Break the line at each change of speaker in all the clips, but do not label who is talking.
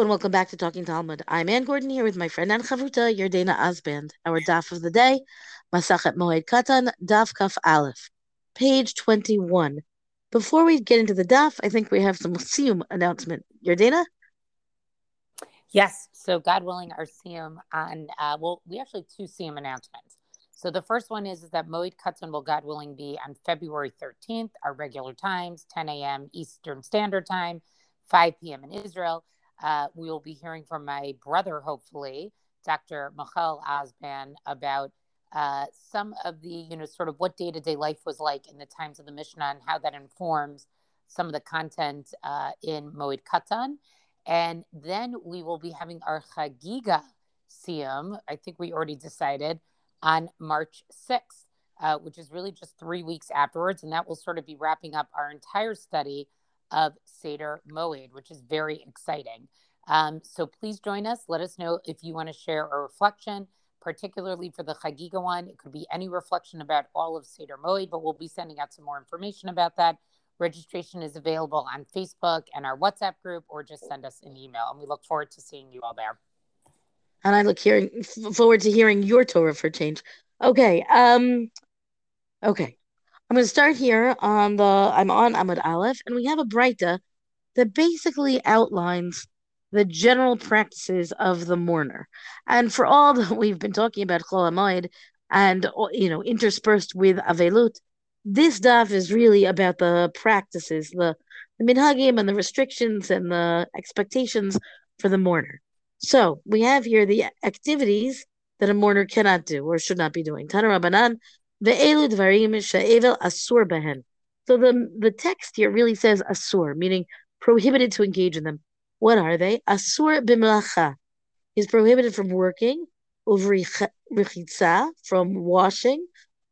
And welcome back to Talking Talmud. I'm Ann Gordon here with my friend Ann Chavruta, Yardaena Osband. Our daf of the day, Masachet Moed Katan, Daf Kaf Aleph, page 21. Before we get into the daf, I think we have some siyum announcement. Yardaena?
Yes. So God willing, our siyum on, uh, well, we actually have two siyum announcements. So the first one is, is that Moed Katan will, God willing, be on February 13th, our regular times, 10 a.m. Eastern Standard Time, 5 p.m. in Israel. Uh, we will be hearing from my brother, hopefully, Dr. Michal Osband, about uh, some of the, you know, sort of what day to day life was like in the times of the Mishnah and how that informs some of the content uh, in Moed Katan. And then we will be having our Chagiga Siyum, I think we already decided, on March 6th, uh, which is really just three weeks afterwards. And that will sort of be wrapping up our entire study of Seder Moed, which is very exciting. Um, so please join us. Let us know if you want to share a reflection, particularly for the Chagiga one. It could be any reflection about all of Seder Moed, but we'll be sending out some more information about that. Registration is available on Facebook and our WhatsApp group, or just send us an email. And we look forward to seeing you all there.
And I look hearing forward to hearing your Torah for change. Okay. Um. Okay. I'm going to start here on the. I'm on Amud Aleph, and we have a Breita that basically outlines the general practices of the mourner. And for all that we've been talking about Chol Hamoed and you know interspersed with Avelut, this daf is really about the practices, the the minhagim and the restrictions and the expectations for the mourner. So we have here the activities that a mourner cannot do or should not be doing. Tana Rabbanan ve'elu dvarim she'evel asur. So the the text here really says asur, meaning prohibited to engage in them. What are they? Asur b'melacha is prohibited from working, uvrichitza from washing,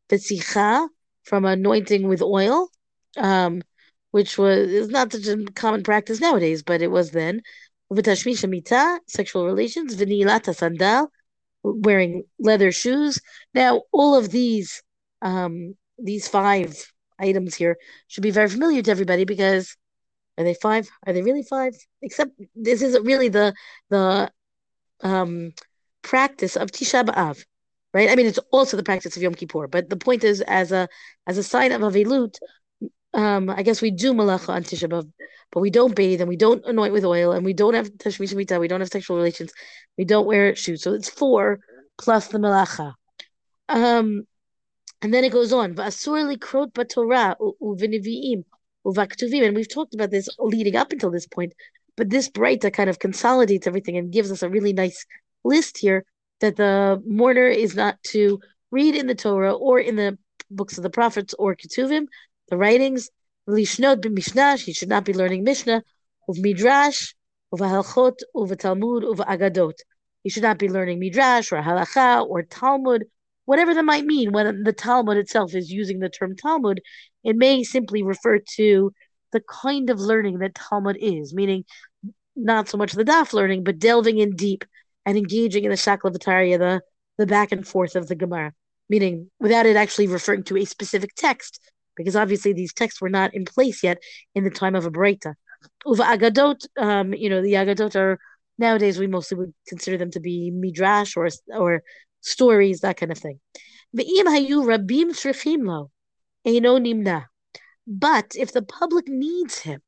betzicha from anointing with oil, um, which was is not such a common practice nowadays, but it was then. V'tashmish mita, sexual relations, v'nilata sandal, wearing leather shoes. Now, all of these um, these five items here should be very familiar to everybody because are they five? Are they really five? Except this isn't really the the um, practice of Tisha B'av, right? I mean, it's also the practice of Yom Kippur, but the point is, as a as a sign of Avelut, um, I guess we do melacha on Tisha B'av, but we don't bathe and we don't anoint with oil and we don't have tashmish mita, we don't have sexual relations, we don't wear shoes. So it's four plus the melacha. Um, and then it goes on. And we've talked about this leading up until this point, but this Breita kind of consolidates everything and gives us a really nice list here that the mourner is not to read in the Torah or in the books of the prophets or ketuvim, the writings. Lishnot b'mishnah, he should not be learning Mishnah, of midrash, of halachot, of talmud, of agadot. He should not be learning midrash or halacha or Talmud, whatever that might mean. When the Talmud itself is using the term Talmud, it may simply refer to the kind of learning that Talmud is, meaning not so much the daf learning, but delving in deep and engaging in the shakla v'tarya, the the back and forth of the Gemara, meaning without it actually referring to a specific text, because obviously these texts were not in place yet in the time of a Breita. Uva Agadot, um, you know, the Agadot are nowadays we mostly would consider them to be midrash or or stories, that kind of thing. But if the public needs him,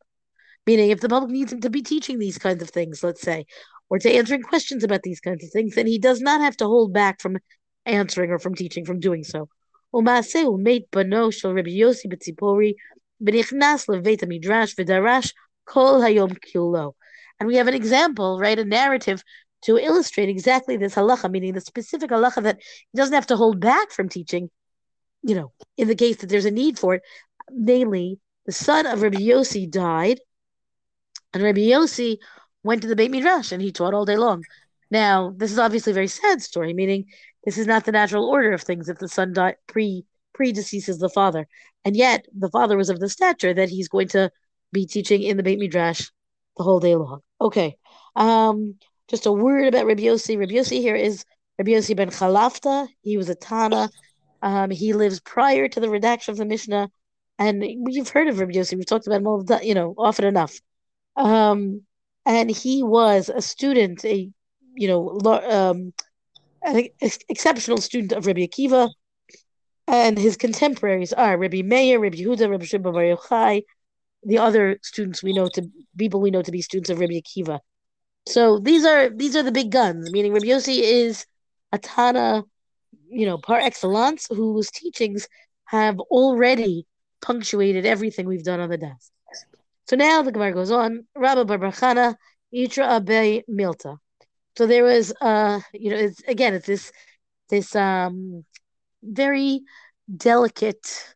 meaning if the public needs him to be teaching these kinds of things, let's say, or to answering questions about these kinds of things, then he does not have to hold back from answering or from teaching, from doing so. And we have an example, right, a narrative to illustrate exactly this halacha, meaning the specific halacha that he doesn't have to hold back from teaching, you know, in the case that there's a need for it. Namely, the son of Rabbi Yossi died, and Rabbi Yossi went to the Beit Midrash and he taught all day long. Now, this is obviously a very sad story, meaning this is not the natural order of things if the son died pre predeceases the father. And yet the father was of the stature that he's going to be teaching in the Beit Midrash the whole day long. Okay. Um, just a word about Rabbi Yossi. Rabbi Yossi here is Rabbi Yossi ben Chalafta. He was a Tana. Um, he lives prior to the redaction of the Mishnah, and we've heard of Rabbi Yossi. We've talked about him all, the, you know, often enough. Um, and he was a student, a you know, um, an exceptional student of Rabbi Akiva, and his contemporaries are Rabbi Meir, Rabbi Yehuda, Rabbi Shimon Bar Yochai, the other students we know to people we know to be students of Rabbi Akiva. So these are these are the big guns. Meaning Rabbi Yossi is a Tana, you know, par excellence, whose teachings have already punctuated everything we've done on the desk. So now the Gemara goes on. Rabbi bar bar Chana, Itra Abe Milta. So there was, uh, you know, it's again, it's this this um very delicate,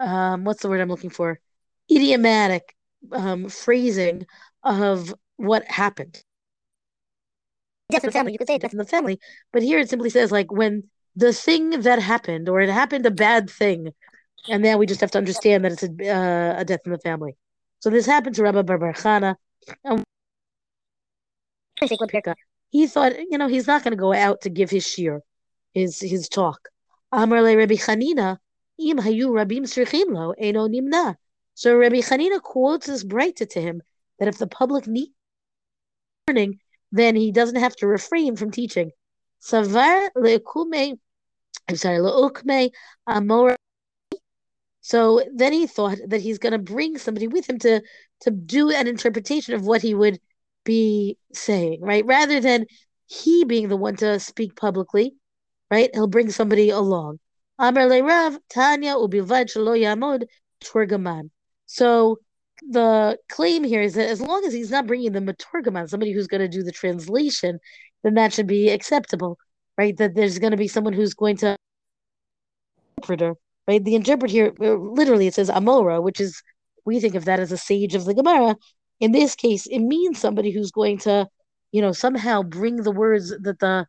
um, what's the word I'm looking for? Idiomatic um, phrasing of what happened. Death in family, you could say death in the family, but here it simply says like when the thing that happened, or it happened a bad thing, and now we just have to understand that it's a, uh, a death in the family. So this happened to Rabbi bar bar Chana, and he thought, you know, he's not going to go out to give his shiur, his his talk. Amar le Rabbi Chanina, im hayu rabim srichim lo, eno nimna. So Rabbi Chanina quotes this Breita to him that if the public need learning, then he doesn't have to refrain from teaching. I'm sorry, le'ukme amor. So then he thought that he's going to bring somebody with him to to do an interpretation of what he would be saying, right? Rather than he being the one to speak publicly, right? He'll bring somebody along. So the claim here is that as long as he's not bringing the meturgeman, somebody who's going to do the translation, then that should be acceptable, right? That there's going to be someone who's going to interpreter, right? The interpreter here, uh, literally, it says Amora, which is we think of that as a sage of the Gemara. In this case, it means somebody who's going to, you know, somehow bring the words that the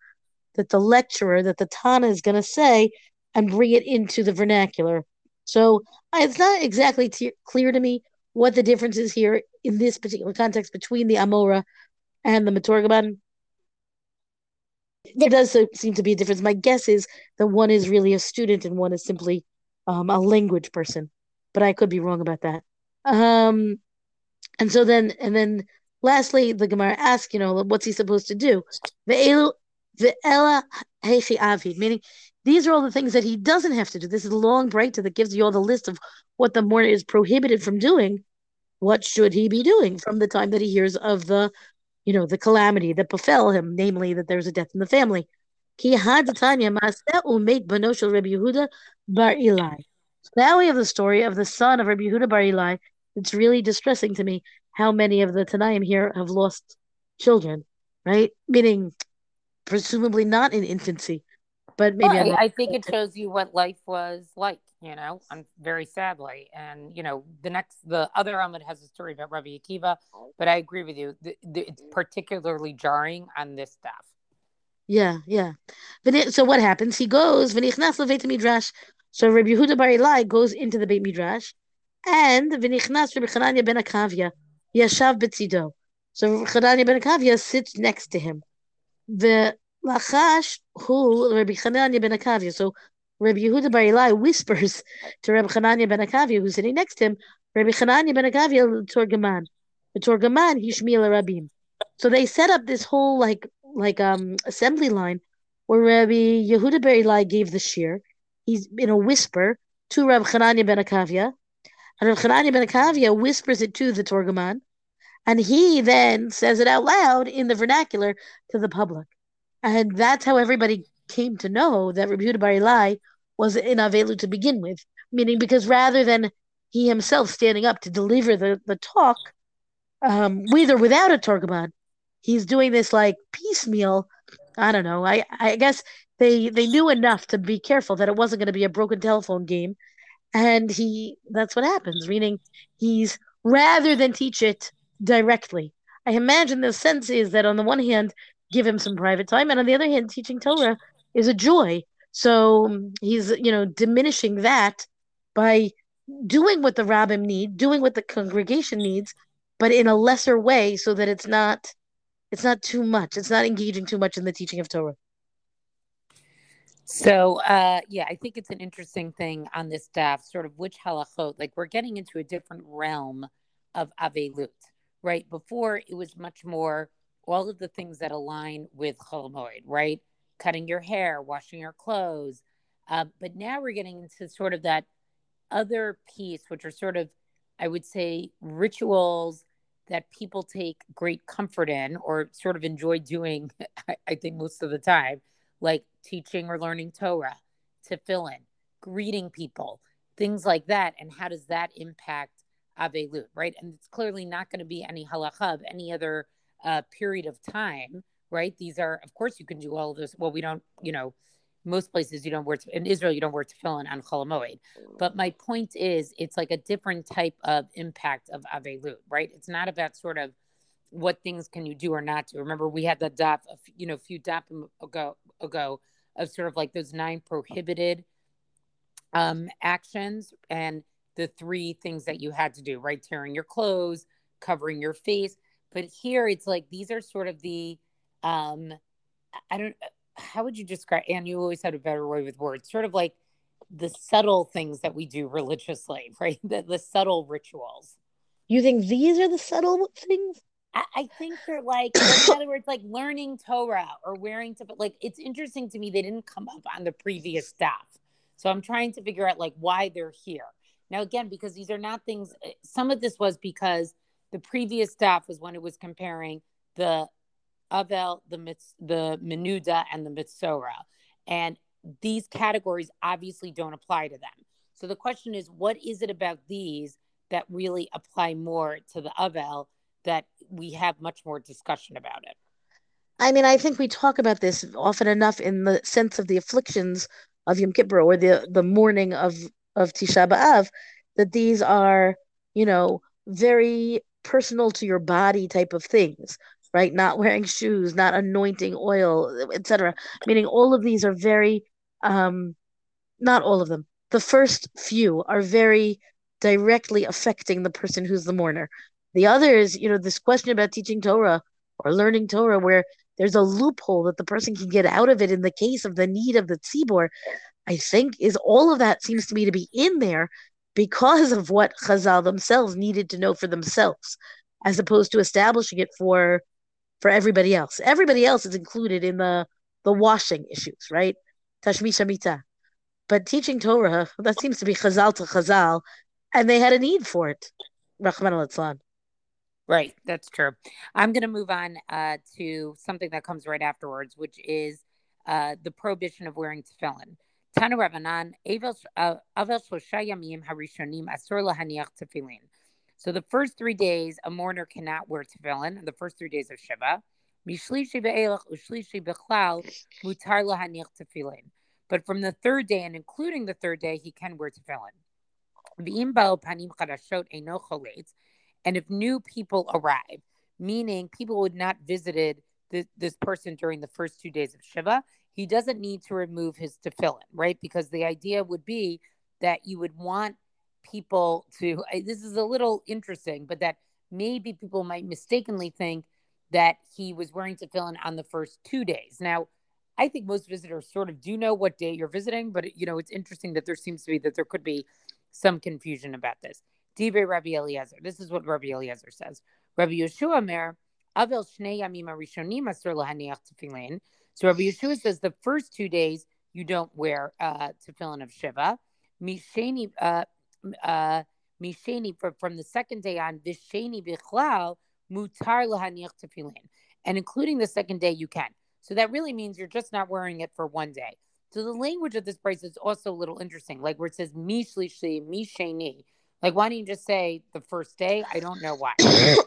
that the lecturer, that the Tana is going to say, and bring it into the vernacular. So it's not exactly t- clear to me what the difference is here in this particular context between the Amora and the Meturgeman. There does seem to be a difference. My guess is that one is really a student and one is simply um, a language person, but I could be wrong about that. Um, and so then, and then, lastly, the Gemara asks, you know, what's he supposed to do? The the ella avid, meaning these are all the things that he doesn't have to do. This is a long breita that gives you all the list of what the mourner is prohibited from doing. What should he be doing from the time that he hears of the, you know, the calamity that befell him, namely that there's a death in the family? bar Eli. now we have the story of the son of Rabbi Yehuda bar Eli. It's really distressing to me how many of the Tanaim here have lost children, right? Meaning presumably not in infancy, but maybe
well, I, I think it shows you what life was like. You know, I'm very sadly, and you know, the next, the other Amud has a story about Rabbi Akiva, but I agree with you. The, the, it's particularly jarring on this daf.
Yeah, yeah. So what happens? He goes midrash. So Rabbi Yehuda Bar Eli goes into the Beit Midrash, and v'nichnas Rabbi Chananya ben Akavia yashav betzido. So Rabbi Chananya ben Akavia sits next to him. The Lachash who Rabbi Chananya ben Akavia. So Rabbi Yehuda Bar Eli whispers to Rabbi Chananya ben Akavia, who's sitting next to him, Rabbi Chananya ben Akavia Torgaman. The Torgaman Hishmila Rabim. So they set up this whole like like um assembly line where Rabbi Yehuda Bar Eli gave the shiur. He's in a whisper to Rabbi Chananya ben Akavia. And Rabbi Chananya ben Akavia whispers it to the Torgaman. And he then says it out loud in the vernacular to the public. And that's how everybody came to know that Rabbi Bar Eli was in Avelu to begin with. Meaning, because rather than he himself standing up to deliver the, the talk, um, with or without a Torgaman, he's doing this like piecemeal. I don't know. I, I guess they they knew enough to be careful that it wasn't going to be a broken telephone game, and he that's what happens. Meaning, he's rather than teach it directly. I imagine the sense is that on the one hand, give him some private time, and on the other hand, teaching Torah is a joy. So um, he's you know diminishing that by doing what the rabbim need, doing what the congregation needs, but in a lesser way, so that it's not it's not too much. It's not engaging too much in the teaching of Torah.
So, uh, yeah, I think it's an interesting thing on this daf, sort of which halachot, like we're getting into a different realm of avelut, right? Before it was much more all of the things that align with Chol Hamoed, right? Cutting your hair, washing your clothes. Uh, but now we're getting into sort of that other piece, which are sort of, I would say, rituals that people take great comfort in or sort of enjoy doing, I, I think most of the time, like teaching or learning Torah, to fill in, greeting people, things like that. And how does that impact Avelut, right? And it's clearly not going to be any halacha of any other uh, period of time, right? These are, of course, you can do all of this. Well, we don't, you know, most places you don't wear in Israel you don't wear tefillin on Chol Hamoed. But my point is, it's like a different type of impact of Avelut, right? It's not about sort of what things can you do or not do. Remember, we had the daf, you know, a few daf ago ago of sort of like those nine prohibited um, actions and the three things that you had to do, right? Tearing your clothes, covering your face. But here it's like these are sort of the um I don't how would you describe and you always had a better way with words, sort of like the subtle things that we do religiously, right? The, the subtle rituals.
You think these are the subtle things?
I, I think they're like, in other words, like learning Torah or wearing to like it's interesting to me they didn't come up on the previous daf. So I'm trying to figure out like why they're here. Now again, because these are not things eh, some of this was because the previous daf was when it was comparing the Avel, the the Menuda, and the Mitzora. And these categories obviously don't apply to them. So the question is, what is it about these that really apply more to the Avel that we have much more discussion about it?
I mean, I think we talk about this often enough in the sense of the afflictions of Yom Kippur or the the mourning of of Tisha B'av, that these are, you know, very personal to your body type of things right? Not wearing shoes, not anointing oil, etc. Meaning all of these are very, um, not all of them. The first few are very directly affecting the person who's the mourner. The others, you know, this question about teaching Torah or learning Torah, where there's a loophole that the person can get out of it in the case of the need of the tzibur, I think is all of that seems to me to be in there because of what Chazal themselves needed to know for themselves, as opposed to establishing it for for everybody else. Everybody else is included in the the washing issues, right? Tashmisha mita. But teaching Torah, that seems to be chazal to chazal, and they had a need for it. Rahman al
Right, that's true. I'm going to move on uh, to something that comes right afterwards, which is uh, the prohibition of wearing tefillin. Tanu Ravanan, Avel uh, Harishonim Asur Tefillin. So the first three days, a mourner cannot wear tefillin. The first three days of Shiva. But from the third day, and including the third day, he can wear tefillin. And if new people arrive, meaning people would not visited this, this person during the first two days of Shiva, he doesn't need to remove his tefillin, right? Because the idea would be that you would want people to this is a little interesting but that maybe people might mistakenly think that he was wearing tefillin on the first two days now i think most visitors sort of do know what day you're visiting but you know it's interesting that there seems to be that there could be some confusion about this Divrei Rabbi Eliezer. This is what Rabbi Eliezer says. Rabbi Yeshua Mer, Avel Shnei Yamim Arishonim Asur Lahaniach Tefillin. So Rabbi Yeshua says the first two days you don't wear uh, tefillin of Shiva. Misheni, uh, uh, misheni from, from the second day on, visheni bichlal mutar lahaniach tefillin, and including the second day you can. So that really means you're just not wearing it for one day. So the language of this price is also a little interesting, like where it says mishlishi misheni. Like why don't you just say the first day? I don't know why. and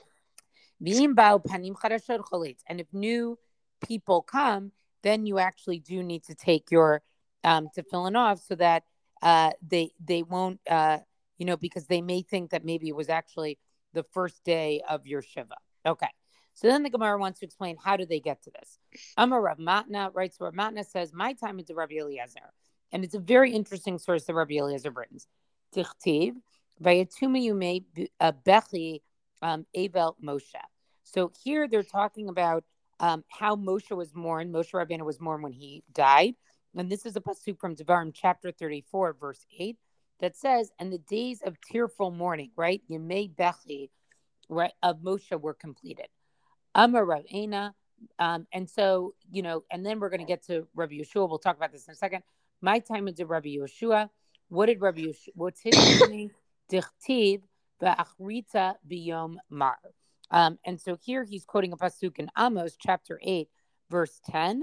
if new people come, then you actually do need to take your um, tefillin off so that uh, they they won't uh, you know because they may think that maybe it was actually the first day of your shiva. Okay. So then the Gemara wants to explain how do they get to this. Amar Rav Matna writes Rav Matna says, My time is Rabbi Eliezer. And it's a very interesting source that Rabbi Eliezer brings. Tichtiv, Vayatumi Yume uh, Bechi um, Avel Moshe. So here they're talking about um, how Moshe was mourned. Moshe Rabbeinu was mourned when he died. And this is a pasuk from Devarim chapter 34, verse 8, that says, And the days of tearful mourning, right? Yemei Bechi, right, of Moshe were completed. Amar Ravena. Um, and so you know, and then we're going to get to Rabbi Yeshua. We'll talk about this in a second. My time into Rabbi Yeshua. What did Rabbi Yeshua? What's his meaning? Dichtiv va'achrita biyom mar. Um, and so here he's quoting a pasuk in Amos chapter eight, verse ten,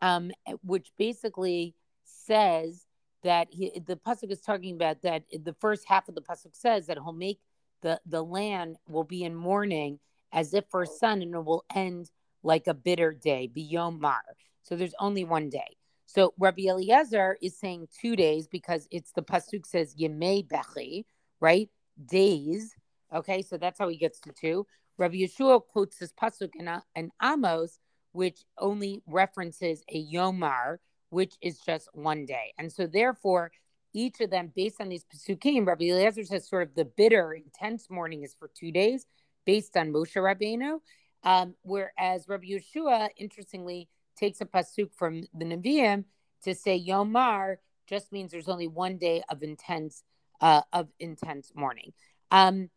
um, which basically says that he, the pasuk is talking about that the first half of the pasuk says that he'll make the the land will be in mourning as if for a son, and it will end like a bitter day, biyom mar. So there's only one day. So Rabbi Eliezer is saying two days because it's the pasuk says yemei bechi, right? Days. Okay, so that's how he gets to two. Rabbi Yeshua quotes this pasuk in, in Amos, which only references a yomar, which is just one day. And so therefore, each of them, based on these pasukim, Rabbi Eliezer says sort of the bitter, intense mourning is for two days, based on Moshe Rabbeinu. Um, whereas Rabbi Yeshua, interestingly, takes a pasuk from the Nevi'im to say Yomar just means there's only one day of intense uh, of intense mourning. Um,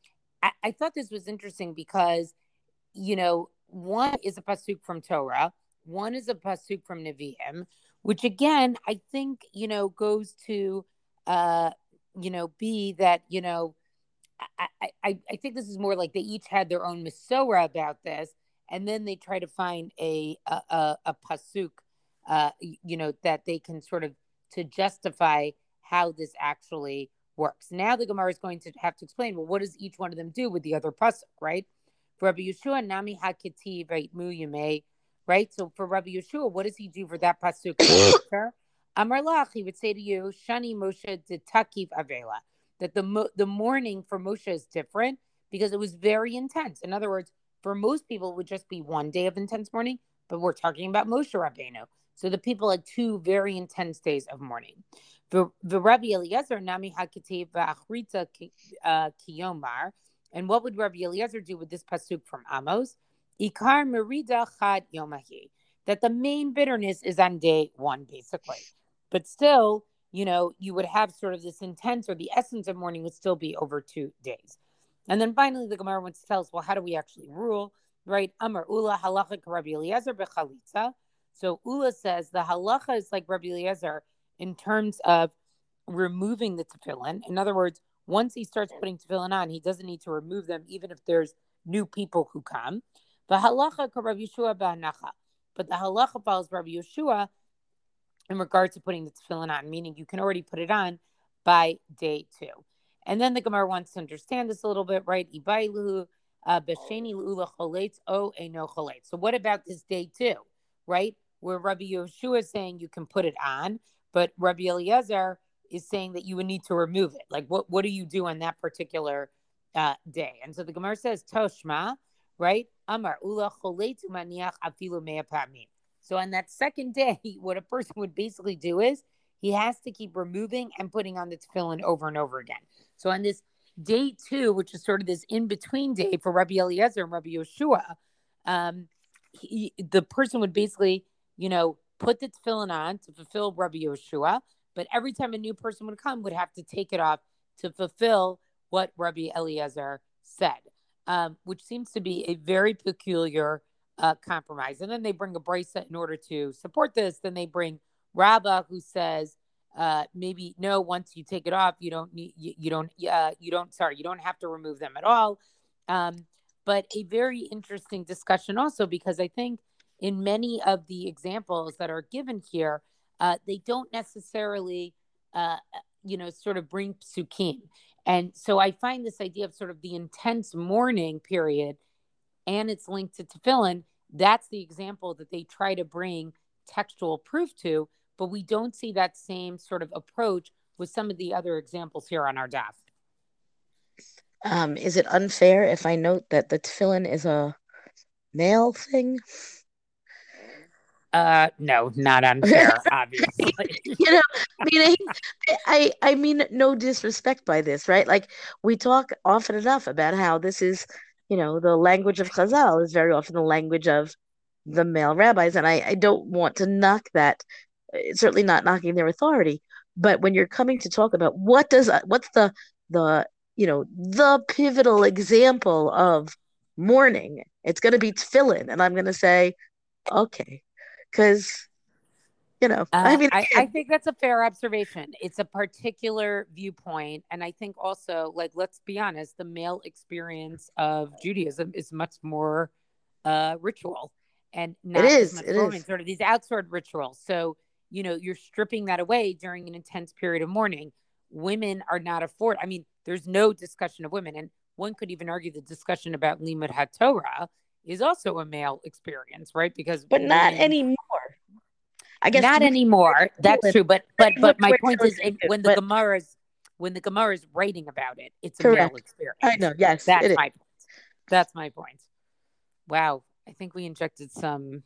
I, I thought this was interesting because, you know, one is a pasuk from Torah, one is a pasuk from Nevi'im, which again I think you know goes to, uh, you know, be that you know, I, I I think this is more like they each had their own Masorah about this, and then they try to find a a, a, a pasuk, uh, you know, that they can sort of to justify how this actually works. Now the Gemara is going to have to explain, well, what does each one of them do with the other pasuk, right? For Rabbi Yeshua, Nami Hakiti, right, Mu right? So for Rabbi Yeshua, what does he do for that pasuk? Amar Lach, he would say to you, Shani Moshe de Takiv Avela, that the the mourning for Moshe is different because it was very intense. In other words, for most people, it would just be one day of intense mourning, but we're talking about Moshe Rabbeinu. So the people had two very intense days of mourning. The Rabbi Eliezer nami haketiv v'achrita uh, kiyomar. And what would Rabbi Eliezer do with this pasuk from Amos? Ikar merida chad yomahi. That the main bitterness is on day one, basically. But still, you know, you would have sort of this intense or the essence of mourning would still be over two days. And then finally, the Gemara wants to tell us, well, how do we actually rule? Right? Amar Ula halacha Rabbi Eliezer bechalitza. So Ula says the halacha is like Rabbi Eliezer in terms of removing the tefillin. In other words, once he starts putting tefillin on, he doesn't need to remove them, even if there's new people who come. The halacha Rabbi Yeshua ba'anacha. But the halacha follows Rabbi Yeshua in regards to putting the tefillin on, meaning you can already put it on by day two. And then the Gemara wants to understand this a little bit, right? Uh. So what about this day two, right? Where Rabbi Yeshua is saying you can put it on, but Rabbi Eliezer is saying that you would need to remove it. Like, what, what do you do on that particular uh, day? And so the Gemara says, Toshma, right? Amar, ula umaniach afilu. So on that second day, what a person would basically do is he has to keep removing and putting on the tefillin over and over again. So on this day two, which is sort of this in between day for Rabbi Eliezer and Rabbi Yeshua, um, he, the person would basically, you know, put the tefillin on to fulfill Rabbi Yeshua, but every time a new person would come, would have to take it off to fulfill what Rabbi Eliezer said, um, which seems to be a very peculiar uh, compromise. And then they bring a bracelet in order to support this. Then they bring Rabbah, who says uh, maybe no, once you take it off, you don't need you, you don't uh, you don't sorry you don't have to remove them at all. Um, but a very interesting discussion also because I think in many of the examples that are given here, uh, they don't necessarily uh, you know sort of bring psukim. And so I find this idea of sort of the intense mourning period and it's linked to tefillin. That's the example that they try to bring textual proof to but we don't see that same sort of approach with some of the other examples here on our daf.
Um, is it unfair if I note that the tefillin is a male thing?
Uh, no, not unfair, obviously.
you know, meaning, I, I mean, no disrespect by this, right? Like we talk often enough about how this is, you know, the language of Chazal is very often the language of the male rabbis, and I, I don't want to knock that it's certainly not knocking their authority but when you're coming to talk about what does what's the the you know, the pivotal example of mourning. It's going to be tefillin. And I'm going to say, okay, because, you know, uh, I mean,
I, I think that's a fair observation. It's a particular viewpoint. And I think also, like, let's be honest, the male experience of Judaism is much more uh, ritual and not
it is,
much
it is.
sort of these outsourced rituals. So, you know, you're stripping that away during an intense period of mourning. Women are not afforded. I mean, there's no discussion of women. And one could even argue the discussion about Limud HaTorah is also a male experience, right? Because
but not anymore.
I guess not anymore. That's true. But but but my point is, when the Gemara's when the Gemara is writing about it, it's a Correct. male experience.
I know. Yes,
that's my point. That's my point. Wow, I think we injected some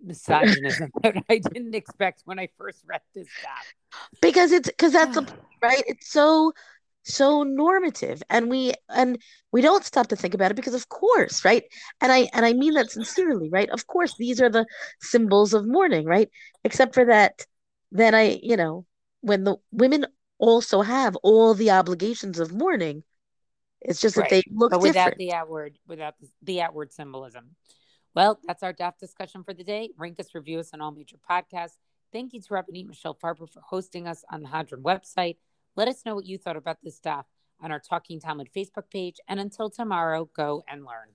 misogynism that I didn't expect when I first read this stuff.
Because it's because that's a right. It's so so normative. And we and we don't stop to think about it because of course right? And i and i mean that sincerely right? Of course these are the symbols of mourning right? Except for that then i you know when the women also have all the obligations of mourning it's just right. that they look but
without
different.
the outward without the, outward symbolism. Well that's our daf discussion for the day. Rank us review us on all major podcasts. Thank you to Rabbanit Michelle Farber for hosting us on the Hadran website let us know what you thought about this stuff on our Talking Talmud Facebook page. And until tomorrow, go and learn.